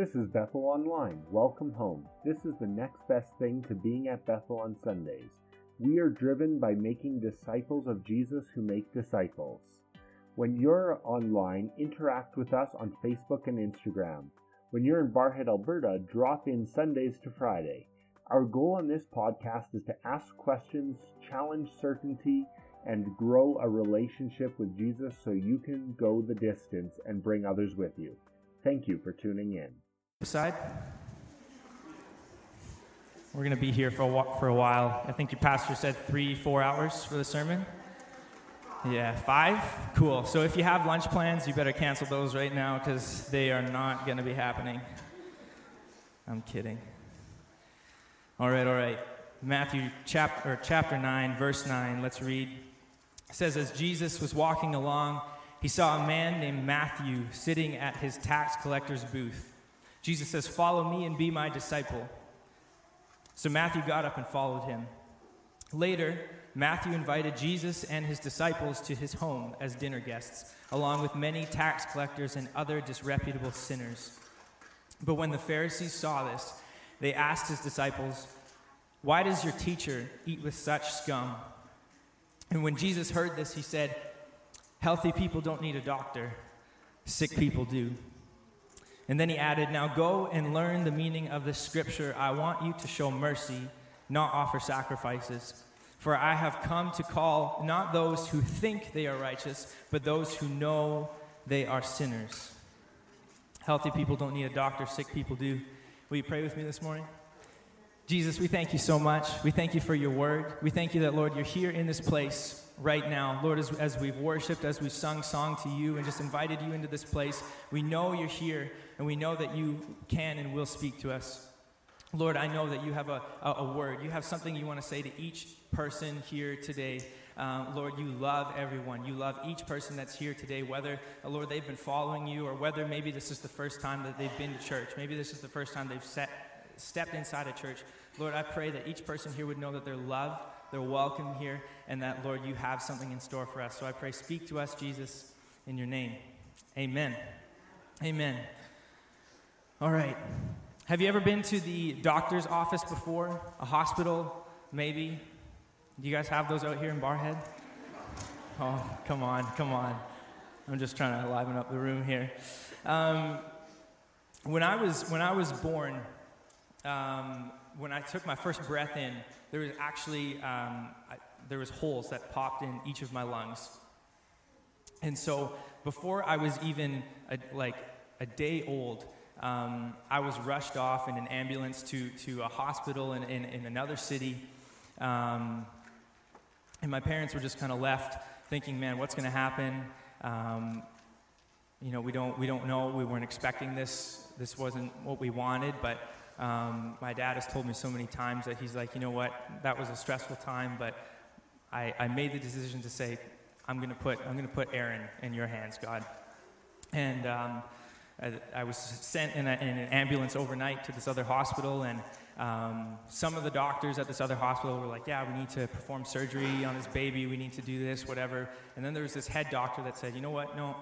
This is Bethel Online. Welcome home. This is the next best thing to being at Bethel on Sundays. We are driven by making disciples of Jesus who make disciples. When you're online, interact with us on Facebook and Instagram. When you're in Barrhead, Alberta, drop in Sundays to Friday. Our goal on this podcast is to ask questions, challenge certainty, and grow a relationship with Jesus so you can go the distance and bring others with you. Thank you for tuning in. Side. We're going to be here for a, walk for a while. I think your pastor said three, four hours for the sermon. Yeah, five? Cool. So if you have lunch plans, you better cancel those right now because they are not going to be happening. I'm kidding. All right, all right. Matthew chapter, chapter 9, verse 9. Let's read. It says, As Jesus was walking along, he saw a man named Matthew sitting at his tax collector's booth. Jesus says, Follow me and be my disciple. So Matthew got up and followed him. Later, Matthew invited Jesus and his disciples to his home as dinner guests, along with many tax collectors and other disreputable sinners. But when the Pharisees saw this, they asked his disciples, Why does your teacher eat with such scum? And when Jesus heard this, he said, Healthy people don't need a doctor, sick people do. And then he added, Now go and learn the meaning of this scripture. I want you to show mercy, not offer sacrifices. For I have come to call not those who think they are righteous, but those who know they are sinners. Healthy people don't need a doctor, sick people do. Will you pray with me this morning? Jesus, we thank you so much. We thank you for your word. We thank you that, Lord, you're here in this place right now. Lord, as, as we've worshiped, as we've sung song to you and just invited you into this place, we know you're here and we know that you can and will speak to us. Lord, I know that you have a, a, a word. You have something you want to say to each person here today. Um, Lord, you love everyone. You love each person that's here today, whether, uh, Lord, they've been following you or whether maybe this is the first time that they've been to church. Maybe this is the first time they've set, stepped inside a church. Lord, I pray that each person here would know that they're loved, they're welcome here, and that, Lord, you have something in store for us. So I pray, speak to us, Jesus, in your name. Amen. Amen. All right. Have you ever been to the doctor's office before? A hospital, maybe? Do you guys have those out here in Barrhead? Oh, come on, come on. I'm just trying to liven up the room here. Um, when I was when I was born, um, when I took my first breath in, there was actually um, I, there was holes that popped in each of my lungs, and so before I was even a, like a day old, um, I was rushed off in an ambulance to to a hospital in, in, in another city. Um, and my parents were just kind of left thinking, man, what's going to happen? Um, you know, we don't, we don't know. We weren't expecting this. This wasn't what we wanted. But um, my dad has told me so many times that he's like, you know what? That was a stressful time, but I, I made the decision to say, I'm going to put, I'm going to put Aaron in your hands, God. And um, I, I, was sent in, a, in, an ambulance overnight to this other hospital, and um, some of the doctors at this other hospital were like, Yeah, we need to perform surgery on this baby, we need to do this, whatever. And then there was this head doctor that said, You know what? No,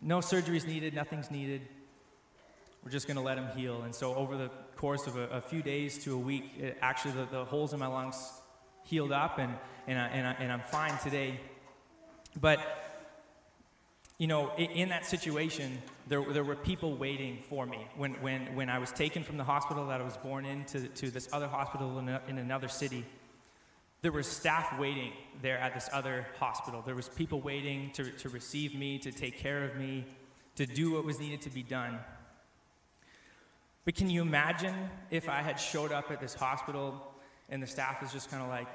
no surgery's needed, nothing's needed. We're just going to let him heal. And so, over the course of a, a few days to a week, it, actually, the, the, holes in my lungs healed up, and, and, I, and, I, and I'm fine today. But you know, in, that situation, there, there were people waiting for me. When, when, when I was taken from the hospital that I was born in to, to this other hospital in, a, in another city, there was staff waiting there at this other hospital. There was people waiting to, to receive me, to take care of me, to do what was needed to be done. But can you imagine if I had showed up at this hospital and the staff was just kind of like,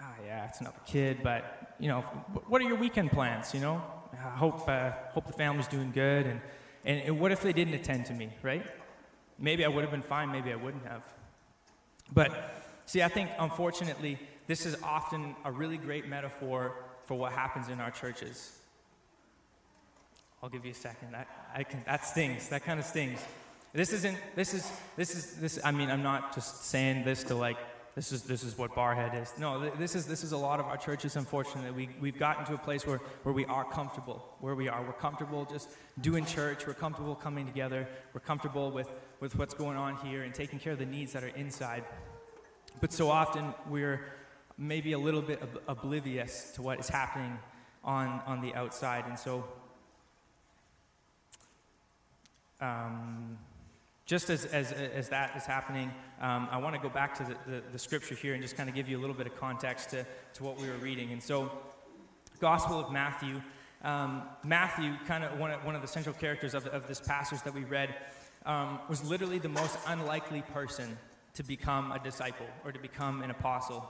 ah, yeah, it's another kid, but, you know, what are your weekend plans, you know? I hope, uh, hope the family's doing good. And, and, and what if they didn't attend to me, right? Maybe I would have been fine, maybe I wouldn't have. But see, I think unfortunately, this is often a really great metaphor for what happens in our churches. I'll give you a second. That, I can, that stings. That kind of stings. This isn't, this is, this is, this, I mean, I'm not just saying this to like this is this is what Barrhead is. No, this is this is a lot of our churches. Unfortunately, we we've gotten to a place where where we are comfortable, where we are. We're comfortable just doing church. We're comfortable coming together. We're comfortable with with what's going on here and taking care of the needs that are inside. But so often we're maybe a little bit ob- oblivious to what is happening on on the outside, and so. Um, just as, as, as that is happening, um, I want to go back to the, the, the, scripture here and just kind of give you a little bit of context to, to what we were reading. And so, Gospel of Matthew. Um, Matthew, kind of one of, one of the central characters of, of this passage that we read, um, was literally the most unlikely person to become a disciple or to become an apostle.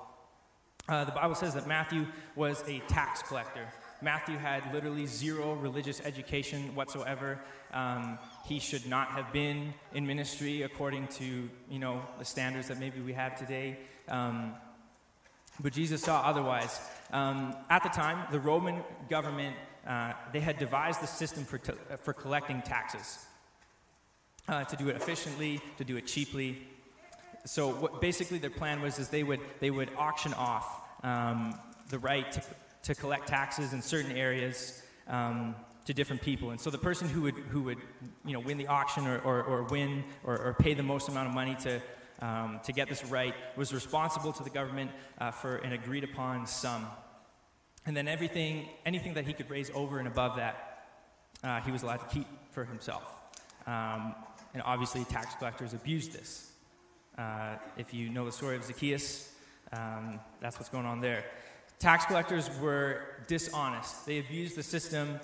Uh, the Bible says that Matthew was a tax collector. Matthew had literally zero religious education whatsoever. Um, he should not have been in ministry according to you know the standards that maybe we have today. Um, but Jesus saw otherwise. Um, at the time, the Roman government uh, they had devised the system for, t- for collecting taxes uh, to do it efficiently, to do it cheaply. So what basically their plan was is they would they would auction off um, the right to to collect taxes in certain areas um, to different people. And so the person who would, who would you know, win the auction or, or, or win or, or, pay the most amount of money to, um, to get this right was responsible to the government uh, for an agreed upon sum. And then everything, anything that he could raise over and above that, uh, he was allowed to keep for himself. Um, and obviously, tax collectors abused this. Uh, if you know the story of Zacchaeus, um, that's what's going on there. Tax collectors were dishonest. They abused the system,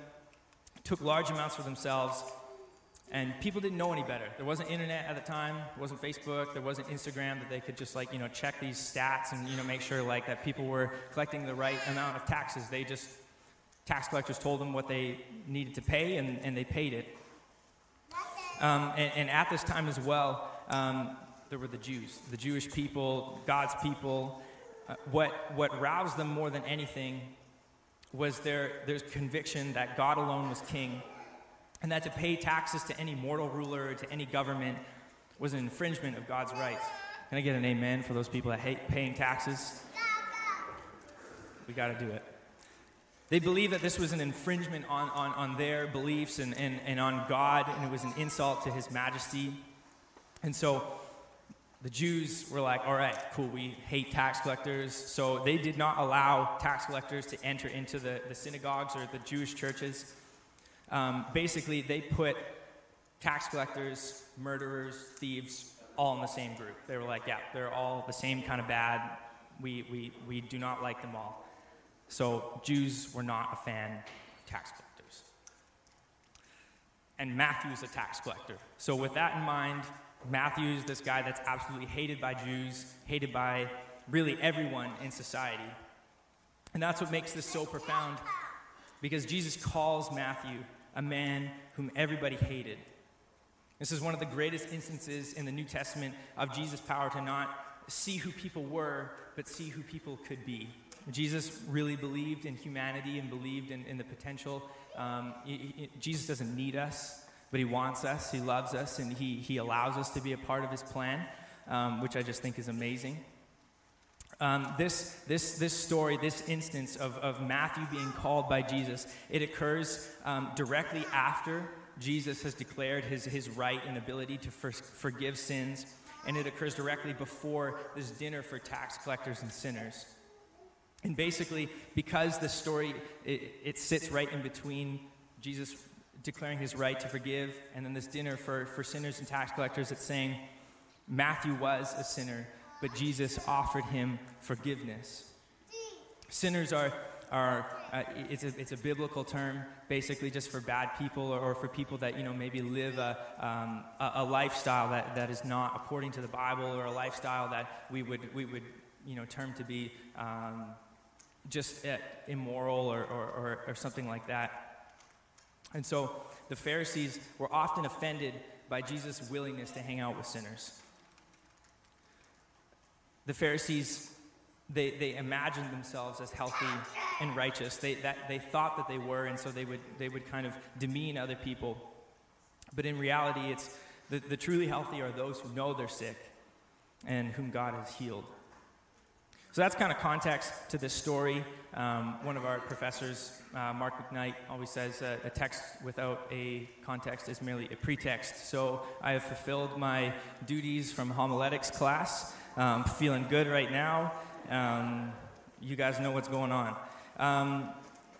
took large amounts for themselves, and people didn't know any better. There wasn't internet at the time, there wasn't Facebook, there wasn't Instagram that they could just like, you know, check these stats and, you know, make sure like that people were collecting the right amount of taxes. They just, tax collectors told them what they needed to pay and, and they paid it. Um, and, and, at this time as well, um, there were the Jews, the Jewish people, God's people, what, what roused them more than anything was their, their conviction that God alone was king, and that to pay taxes to any mortal ruler or to any government was an infringement of God's rights. Can I get an amen for those people that hate paying taxes? We got to do it. They believed that this was an infringement on, on, on their beliefs and, and, and on God, and it was an insult to his majesty. And so the Jews were like, all right, cool, we hate tax collectors. So they did not allow tax collectors to enter into the, the synagogues or the Jewish churches. Um, basically, they put tax collectors, murderers, thieves, all in the same group. They were like, yeah, they're all the same kind of bad. We, we, we do not like them all. So Jews were not a fan of tax collectors. And Matthew's a tax collector. So, with that in mind, Matthew's this guy that's absolutely hated by Jews, hated by really everyone in society. And that's what makes this so profound because Jesus calls Matthew a man whom everybody hated. This is one of the greatest instances in the New Testament of Jesus' power to not see who people were, but see who people could be. Jesus really believed in humanity and believed in, in the potential. Um, he, he, Jesus doesn't need us but He wants us, He loves us, and He, he allows us to be a part of His plan, um, which I just think is amazing. Um, this, this, this story, this instance of, of Matthew being called by Jesus, it occurs um, directly after Jesus has declared his, his right and ability to for, forgive sins, and it occurs directly before this dinner for tax collectors and sinners. And basically, because the story, it, it sits right in between Jesus declaring his right to forgive, and then this dinner for, for sinners and tax collectors that's saying Matthew was a sinner, but Jesus offered him forgiveness. Sinners are, are uh, it's, a, it's a biblical term, basically just for bad people or, or for people that, you know, maybe live a, um, a, a, lifestyle that, that is not according to the Bible or a lifestyle that we would, we would you know, term to be um, just uh, immoral or, or, or, or something like that. And so the Pharisees were often offended by Jesus' willingness to hang out with sinners. The Pharisees, they, they imagined themselves as healthy and righteous. They, that, they thought that they were, and so they would, they would kind of demean other people. But in reality, it's the, the truly healthy are those who know they're sick and whom God has healed. So that's kind of context to this story. Um, one of our professors, uh, Mark McKnight, always says a text without a context is merely a pretext. So I have fulfilled my duties from homiletics class. Um, feeling good right now. Um, you guys know what's going on. Um,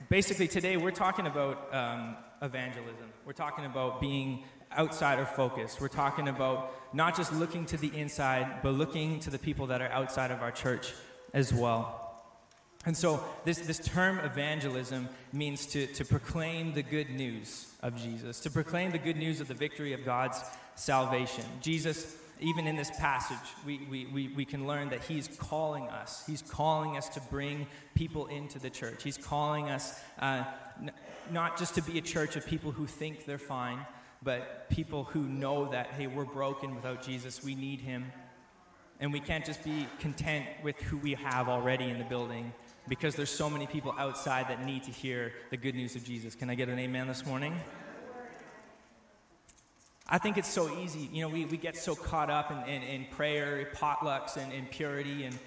basically, today we're talking about um, evangelism. We're talking about being outsider focused. We're talking about not just looking to the inside, but looking to the people that are outside of our church as well. And so, this, this term evangelism means to, to proclaim the good news of Jesus, to proclaim the good news of the victory of God's salvation. Jesus, even in this passage, we, we, we, we can learn that He's calling us. He's calling us to bring people into the church. He's calling us uh, n- not just to be a church of people who think they're fine, but people who know that, hey, we're broken without Jesus, we need Him. And we can't just be content with who we have already in the building because there's so many people outside that need to hear the good news of Jesus. Can I get an amen this morning? I think it's so easy. You know, we, we get so caught up in, in, in prayer, potlucks, and, purity, and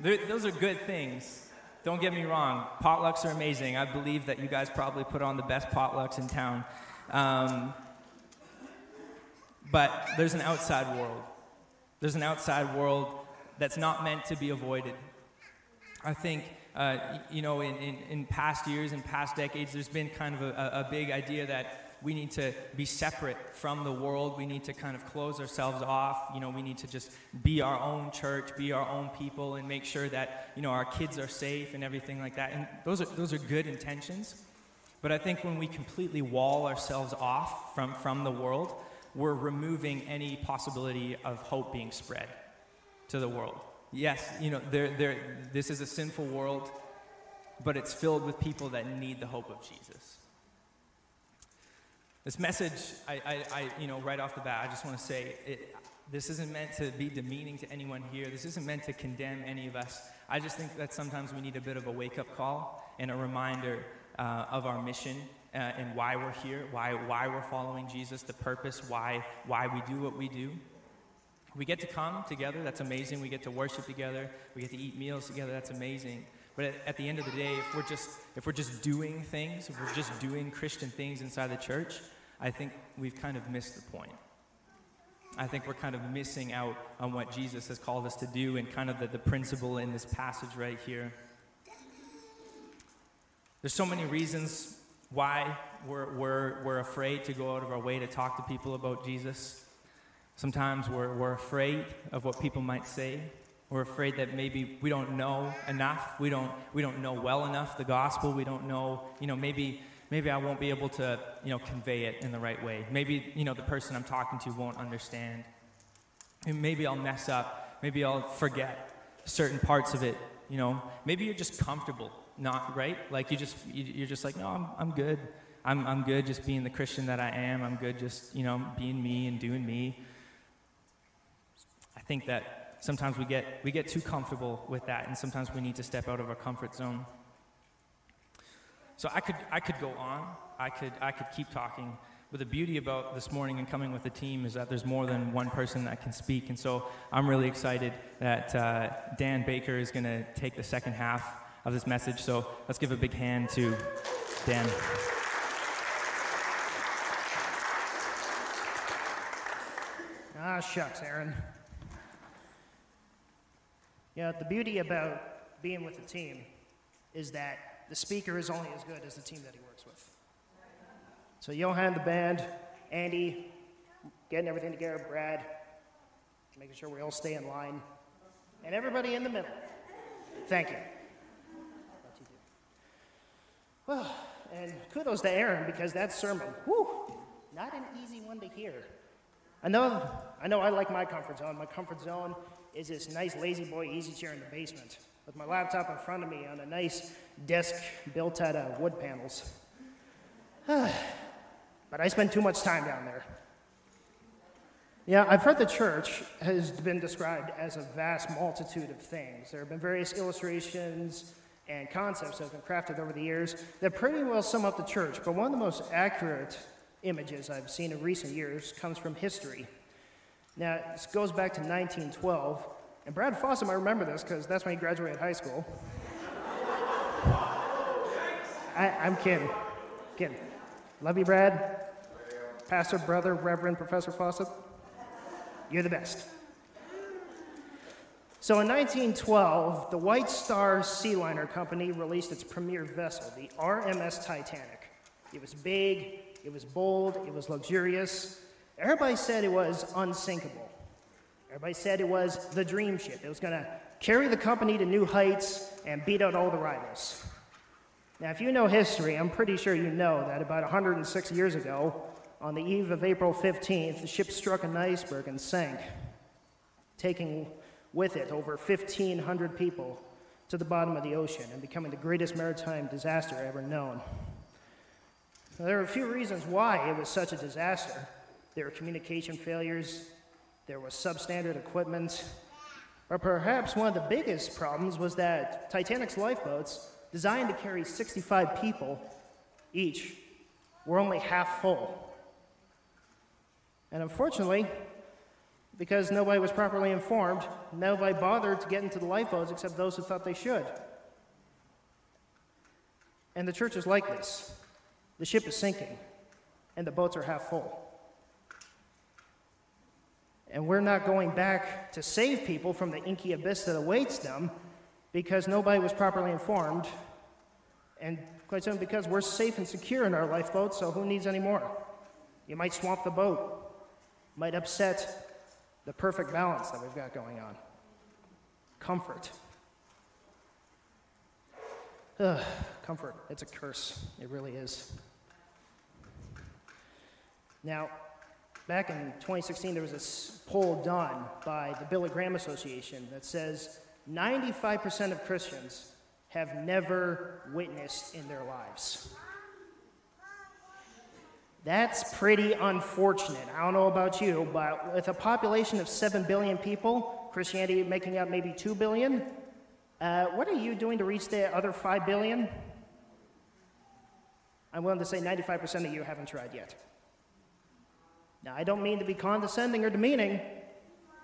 those are good things. Don't get me wrong, potlucks are amazing. I believe that you guys probably put on the best potlucks in town. Um, but there's an outside world. There's an outside world that's not meant to be avoided. I think, uh, you know, in, in, in, past years, in past decades, there's been kind of a, a big idea that we need to be separate from the world. We need to kind of close ourselves off. You know, we need to just be our own church, be our own people, and make sure that, you know, our kids are safe and everything like that. And those are, those are good intentions. But I think when we completely wall ourselves off from, from the world, we're removing any possibility of hope being spread to the world. Yes, you know, this is a sinful world, but it's filled with people that need the hope of Jesus. This message, I, I, I you know, right off the bat, I just want to say it, this isn't meant to be demeaning to anyone here. This isn't meant to condemn any of us. I just think that sometimes we need a bit of a wake up call and a reminder uh, of our mission uh, and why we're here, why, why we're following Jesus, the purpose, why, why we do what we do. We get to come together, that's amazing. We get to worship together, we get to eat meals together, that's amazing. But at, at the end of the day, if we're, just, if we're just doing things, if we're just doing Christian things inside the church, I think we've kind of missed the point. I think we're kind of missing out on what Jesus has called us to do and kind of the, the principle in this passage right here. There's so many reasons why we're, we're, we're afraid to go out of our way to talk to people about Jesus. Sometimes we're, we're afraid of what people might say. We're afraid that maybe we don't know enough. We don't, we don't know well enough the gospel. We don't know, you know, maybe, maybe I won't be able to, you know, convey it in the right way. Maybe, you know, the person I'm talking to won't understand. And maybe I'll mess up. Maybe I'll forget certain parts of it. You know, maybe you're just comfortable not right. Like you just you're just like, no, I'm I'm good. I'm I'm good just being the Christian that I am. I'm good just you know being me and doing me. I think that sometimes we get we get too comfortable with that, and sometimes we need to step out of our comfort zone. So I could I could go on. I could I could keep talking. But the beauty about this morning and coming with the team is that there's more than one person that can speak. And so I'm really excited that uh, Dan Baker is going to take the second half of this message. So let's give a big hand to Dan. Ah, shucks, Aaron. Yeah, the beauty about being with a team is that the speaker is only as good as the team that he works with. So, Johan, the band, Andy, getting everything together, Brad, making sure we all stay in line, and everybody in the middle. Thank you. Well, and kudos to Aaron because that sermon, whew, not an easy one to hear. I know, I know I like my comfort zone. My comfort zone is this nice La-Z-Boy easy chair in the basement with my laptop in front of me on a nice desk built out of wood panels. but I spend too much time down there. Yeah, I've heard the church has been described as a vast multitude of things. There have been various illustrations, and concepts that have been crafted over the years that pretty well sum up the church. But one of the most accurate images I've seen in recent years comes from history. Now, this goes back to 1912 And Brad Fossum, I remember this because that's when he graduated high school. I, I'm kidding. Kidding. Love you, Brad. Pastor, brother, Reverend Professor Fawcett. You're the best. So in 1912, the White Star Sea Liner Company released its premier vessel, the RMS Titanic. It was big, it was bold, it was luxurious. Everybody said it was unsinkable. Everybody said it was the dream ship. It was going to carry the company to new heights and beat out all the rivals. Now, if you know history, I'm pretty sure you know that about 106 years ago, on the eve of April 15th, the ship struck an iceberg and sank, taking with it over 1,500 people to the bottom of the ocean and becoming the greatest maritime disaster ever known. Now, there are a few reasons why it was such a disaster. There were communication failures, there was substandard equipment, or perhaps one of the biggest problems was that Titanic's lifeboats designed to carry 65 people each, were only half full. And unfortunately, because nobody was properly informed, nobody bothered to get into the lifeboats except those who thought they should. And the church is like this the ship is sinking, and the boats are half full. And we're not going back to save people from the inky abyss that awaits them because nobody was properly informed, and quite soon, because we're safe and secure in our lifeboat, so who needs any more? You might swamp the boat, might upset the perfect balance that we've got going on. Comfort. Ugh, comfort, it's a curse. It really is. Now, back in 2016, there was a poll done by the Billy Graham Association that says 95% of Christians have never witnessed in their lives. That's pretty unfortunate. I don't know about you, but with a population of 7 billion people, Christianity making up maybe 2 billion, uh, what are you doing to reach the other 5 billion? I'm willing to say 95% of you haven't tried yet. Now, I don't mean to be condescending or demeaning,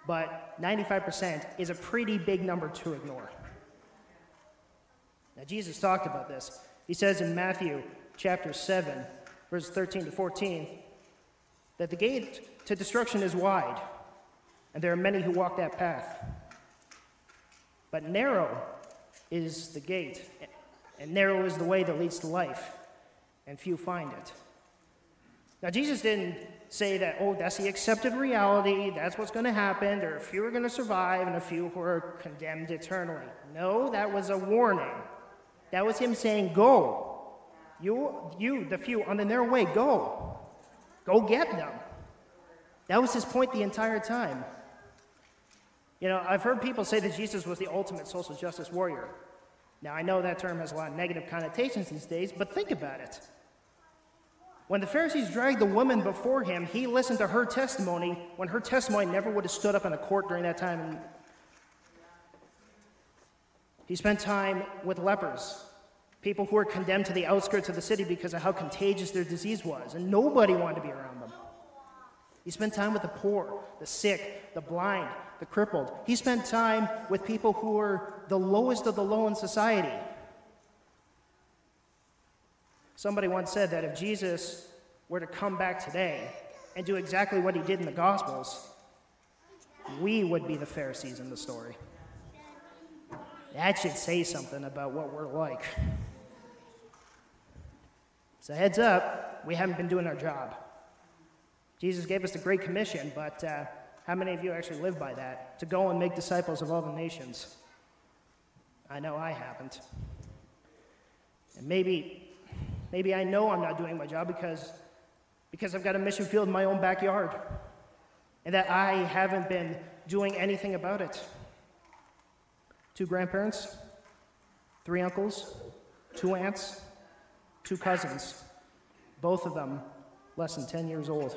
but 95% is a pretty big number to ignore. Now, Jesus talked about this. He says in Matthew chapter 7, verses 13 to 14, that the gate to destruction is wide, and there are many who walk that path. But narrow is the gate, and narrow is the way that leads to life, and few find it. Now, Jesus didn't say that, oh, that's the accepted reality, that's what's going to happen, there are a few who are going to survive and a few who are condemned eternally. No, that was a warning. That was him saying, go. You, you, the few on the narrow way, go. Go get them. That was his point the entire time. You know, I've heard people say that Jesus was the ultimate social justice warrior. Now, I know that term has a lot of negative connotations these days, but think about it. When the Pharisees dragged the woman before him, he listened to her testimony when her testimony never would have stood up in a court during that time. He spent time with lepers, people who were condemned to the outskirts of the city because of how contagious their disease was, and nobody wanted to be around them. He spent time with the poor, the sick, the blind, the crippled. He spent time with people who were the lowest of the low in society. Somebody once said that if Jesus were to come back today and do exactly what he did in the Gospels, we would be the Pharisees in the story. That should say something about what we're like. So, heads up, we haven't been doing our job. Jesus gave us the Great Commission, but uh, how many of you actually live by that? To go and make disciples of all the nations. I know I haven't. And maybe Maybe I know I'm not doing my job because, because I've got a mission field in my own backyard and that I haven't been doing anything about it. Two grandparents, three uncles, two aunts, two cousins, both of them less than 10 years old.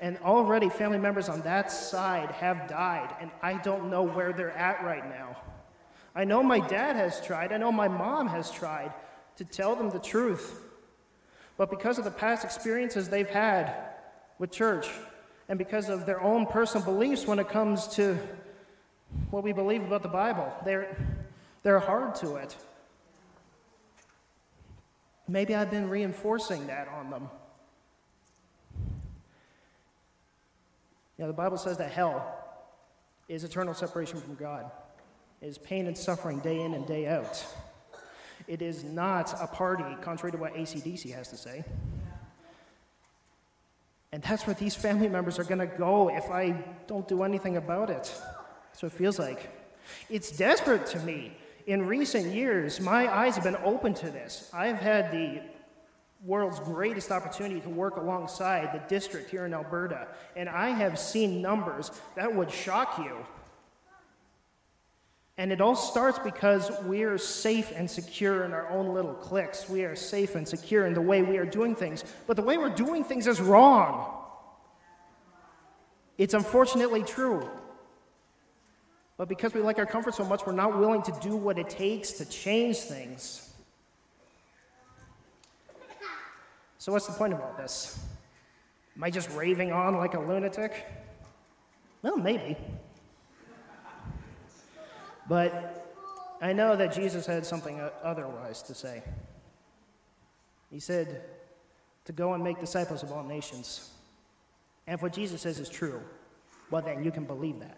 And already family members on that side have died, and I don't know where they're at right now. I know my dad has tried, I know my mom has tried to tell them the truth. But because of the past experiences they've had with church and because of their own personal beliefs when it comes to what we believe about the Bible. They're, they're hard to it. Maybe I've been reinforcing that on them. You know, the Bible says that hell is eternal separation from God, it is pain and suffering day in and day out. It is not a party, contrary to what ACDC has to say. And that's where these family members are going to go if I don't do anything about it. So it feels like. It's desperate to me. In recent years, my eyes have been open to this. I've had the world's greatest opportunity to work alongside the district here in Alberta, and I have seen numbers that would shock you. And it all starts because we are safe and secure in our own little cliques. We are safe and secure in the way we are doing things. But the way we're doing things is wrong. It's unfortunately true. But because we like our comfort so much, we're not willing to do what it takes to change things. So, what's the point of all this? Am I just raving on like a lunatic? Well, maybe. But I know that Jesus had something otherwise to say. He said to go and make disciples of all nations. And if what Jesus says is true, well, then you can believe that.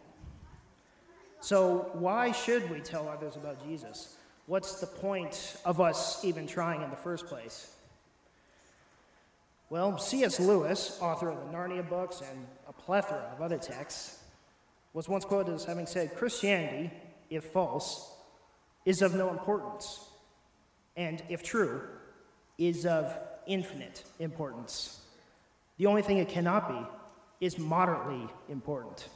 So, why should we tell others about Jesus? What's the point of us even trying in the first place? Well, C.S. Lewis, author of the Narnia books and a plethora of other texts, was once quoted as having said Christianity if false, is of no importance, and if true, is of infinite importance. The only thing it cannot be is moderately important.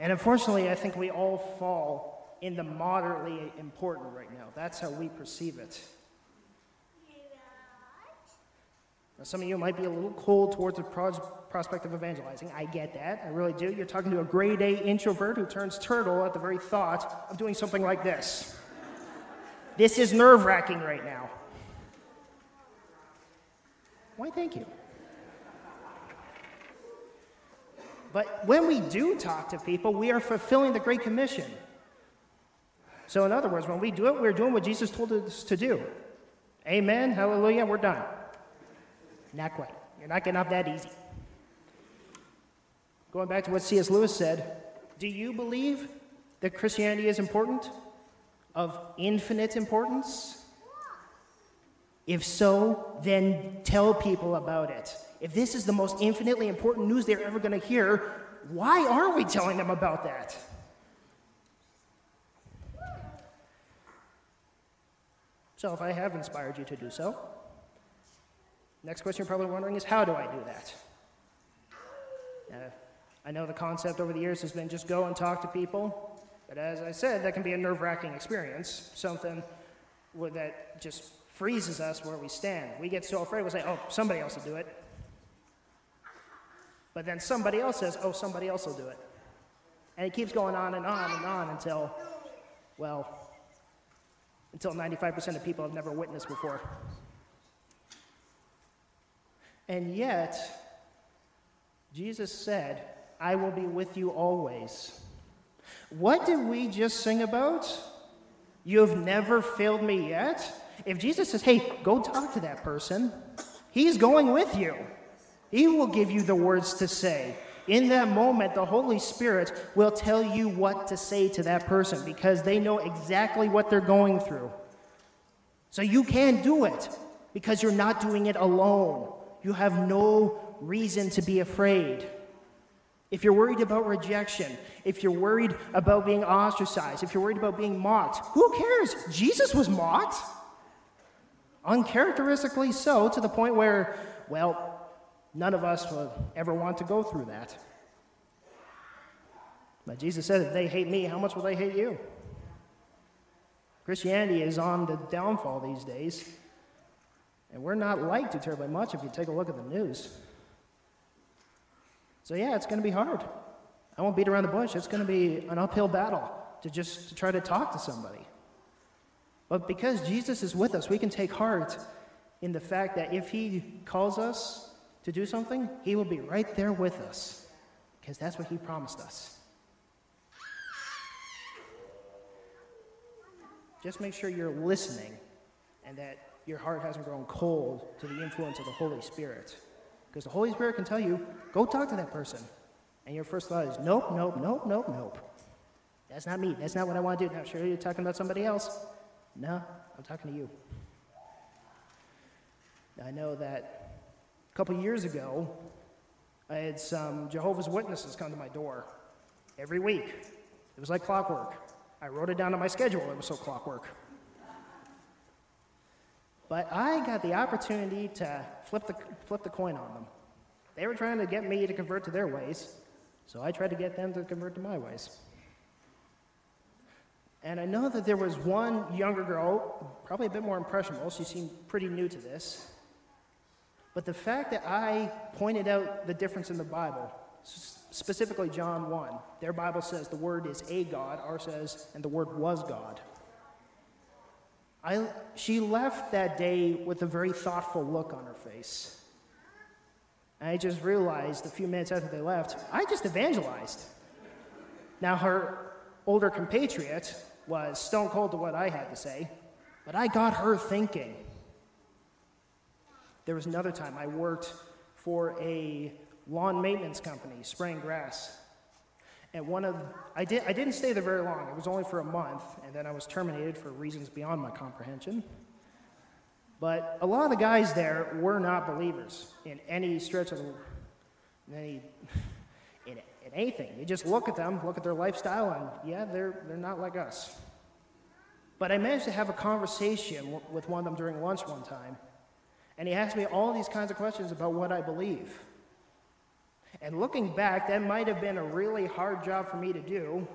And unfortunately, I think we all fall in the moderately important right now. That's how we perceive it. Now, some of you might be a little cold towards the prospect of evangelizing. I get that. I really do. You're talking to a grade A introvert who turns turtle at the very thought of doing something like this. this is nerve wracking right now. Why, thank you. But when we do talk to people, we are fulfilling the Great Commission. So, in other words, when we do it, we're doing what Jesus told us to do. Amen. Hallelujah. We're done. Not quite. You're not getting off that easy. Going back to what C.S. Lewis said, do you believe that Christianity is important? Of infinite importance? If so, then tell people about it. If this is the most infinitely important news they're ever going to hear, why aren't we telling them about that? So, if I have inspired you to do so, Next question you're probably wondering is how do I do that? Uh, I know the concept over the years has been just go and talk to people, but as I said, that can be a nerve wracking experience, something that just freezes us where we stand. We get so afraid, we'll say, oh, somebody else will do it. But then somebody else says, oh, somebody else will do it. And it keeps going on and on and on until, well, until 95% of people have never witnessed before. And yet, Jesus said, I will be with you always. What did we just sing about? You have never failed me yet? If Jesus says, hey, go talk to that person, he's going with you. He will give you the words to say. In that moment, the Holy Spirit will tell you what to say to that person because they know exactly what they're going through. So you can do it because you're not doing it alone you have no reason to be afraid. If you're worried about rejection, if you're worried about being ostracized, if you're worried about being mocked, who cares? Jesus was mocked. Uncharacteristically so, to the point where, well, none of us will ever want to go through that. But Jesus said, if they hate me, how much will they hate you? Christianity is on the downfall these days. And we're not liked terribly much if you take a look at the news. So, yeah, it's going to be hard. I won't beat around the bush. It's going to be an uphill battle to just to try to talk to somebody. But because Jesus is with us, we can take heart in the fact that if He calls us to do something, He will be right there with us. because that's what He promised us. Just make sure you're listening and that your heart hasn't grown cold to the influence of the Holy Spirit. Because the Holy Spirit can tell you, go talk to that person. And your first thought is, nope, nope, nope, nope, nope. That's not me. That's not what I want to do. Now, sure, you're talking about somebody else. No, I'm talking to you. I know that a couple years ago, I had some Jehovah's Witnesses come to my door every week. It was like clockwork. I wrote it down on my schedule, it was so clockwork. But I got the opportunity to flip the, flip the coin on them. They were trying to get me to convert to their ways, so I tried to get them to convert to my ways. And I know that there was one younger girl, probably a bit more impressionable. She seemed pretty new to this. But the fact that I pointed out the difference in the Bible, specifically John 1, their Bible says the word is a God, ours says, and the word was God. I, she left that day with a very thoughtful look on her face. And I just realized a few minutes after they left, I just evangelized. Now, her older compatriot was stone cold to what I had to say, but I got her thinking. There was another time I worked for a lawn maintenance company spraying grass. And one of I did I didn't stay there very long. It was only for a month, and then I was terminated for reasons beyond my comprehension. But a lot of the guys there were not believers in any stretch of the in any in, in anything. You just look at them, look at their lifestyle, and yeah, they're they're not like us. But I managed to have a conversation with one of them during lunch one time, and he asked me all these kinds of questions about what I believe. And looking back, that might have been a really hard job for me to do.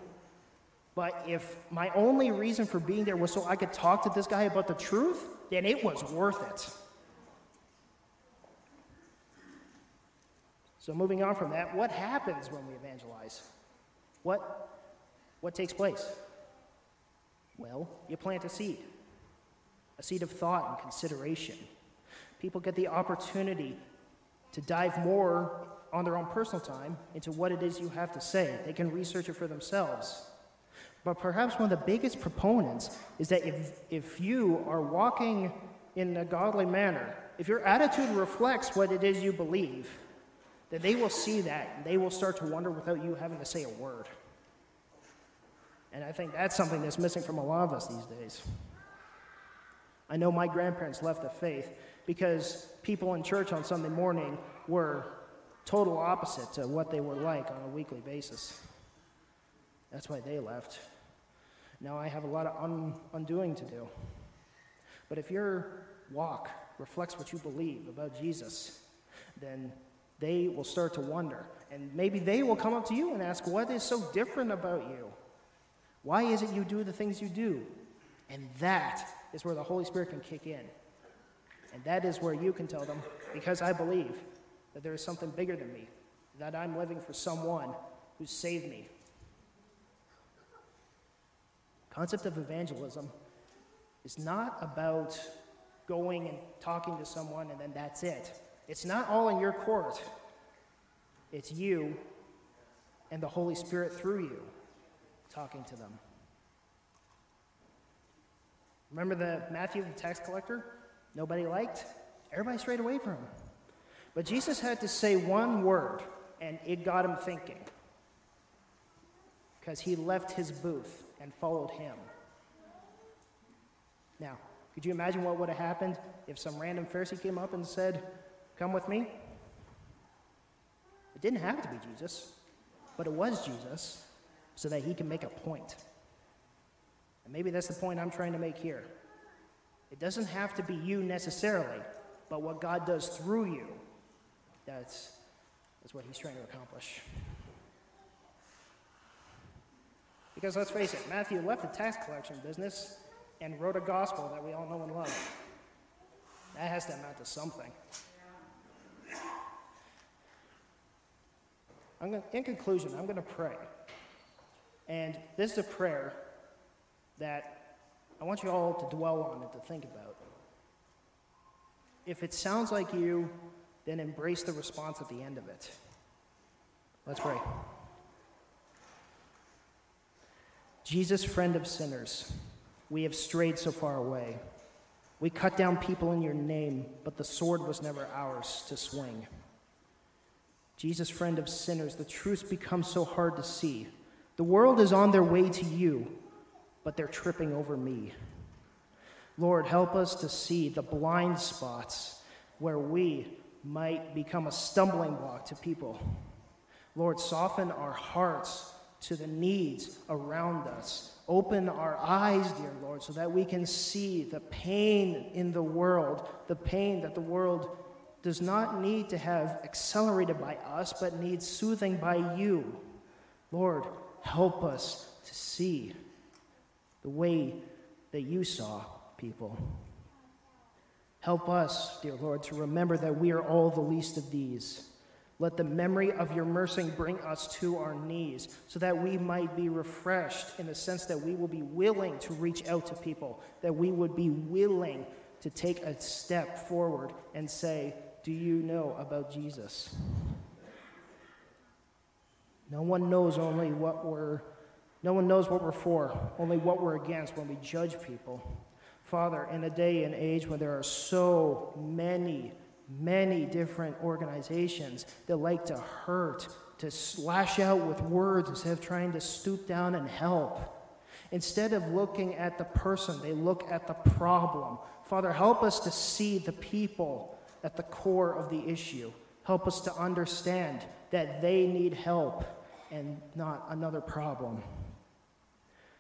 But if my only reason for being there was so I could talk to this guy about the truth, then it was worth it. So, moving on from that, what happens when we evangelize? What, what takes place? Well, you plant a seed, a seed of thought and consideration. People get the opportunity to dive more on their own personal time into what it is you have to say. They can research it for themselves. But perhaps one of the biggest proponents is that if, if you are walking in a godly manner, if your attitude reflects what it is you believe, then they will see that and they will start to wonder without you having to say a word. And I think that's something that's missing from a lot of us these days. I know my grandparents left the faith because people in church on Sunday morning were total opposite to what they were like on a weekly basis. That's why they left. Now I have a lot of un- undoing to do. But if your walk reflects what you believe about Jesus, then they will start to wonder. And maybe they will come up to you and ask, What is so different about you? Why is it you do the things you do? And that is where the Holy Spirit can kick in. And that is where you can tell them, because I believe that there is something bigger than me, that I'm living for someone who saved me. Concept of evangelism is not about going and talking to someone and then that's it. It's not all in your court. It's you and the Holy Spirit through you talking to them. Remember the Matthew, the tax collector? Nobody liked? Everybody strayed away from him. But Jesus had to say one word, and it got him thinking. Because he left his booth and followed him. Now, could you imagine what would have happened if some random Pharisee came up and said, Come with me? It didn't have to be Jesus, but it was Jesus so that he can make a point. And maybe that's the point I'm trying to make here. It doesn't have to be you necessarily, but what God does through you. That's, that's what he's trying to accomplish. Because let's face it, Matthew left the tax collection business and wrote a gospel that we all know and love. That has to amount to something. Gonna, in conclusion, I'm going to pray. And this is a prayer that I want you all to dwell on and to think about. If it sounds like you, then embrace the response at the end of it. Let's pray. Jesus, friend of sinners, we have strayed so far away. We cut down people in your name, but the sword was never ours to swing. Jesus, friend of sinners, the truth becomes so hard to see. The world is on their way to you, but they're tripping over me. Lord, help us to see the blind spots where we might become a stumbling block to people. Lord, soften our hearts to the needs around us. Open our eyes, dear Lord, so that we can see the pain in the world, the pain that the world does not need to have accelerated by us, but needs soothing by you. Lord, help us to see the way that you saw people. Help us, dear Lord, to remember that we are all the least of these. Let the memory of your mercy bring us to our knees so that we might be refreshed in the sense that we will be willing to reach out to people, that we would be willing to take a step forward and say, Do you know about Jesus? No one knows only what we're no one knows what we're for, only what we're against when we judge people. Father, in a day and age when there are so many many different organizations that like to hurt, to slash out with words instead of trying to stoop down and help. Instead of looking at the person, they look at the problem. Father, help us to see the people at the core of the issue. Help us to understand that they need help and not another problem.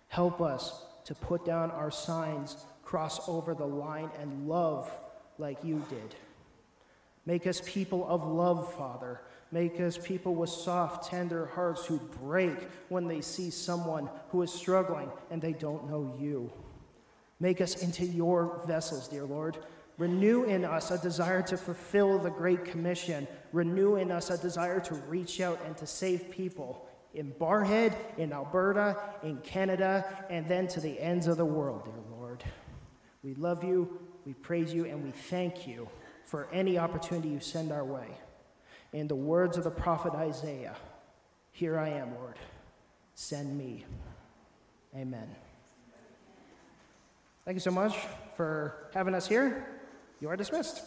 Help us to put down our signs, cross over the line, and love like you did. Make us people of love, Father. Make us people with soft, tender hearts who break when they see someone who is struggling and they don't know you. Make us into your vessels, dear Lord. Renew in us a desire to fulfill the Great Commission. Renew in us a desire to reach out and to save people in Barrhead, in Alberta, in Canada, and then to the ends of the world, dear Lord. We love you, we praise you, and we thank you for any opportunity you send our way. In the words of the prophet Isaiah, here I am, Lord, send me. Amen. Thank you so much for having us here. You are dismissed.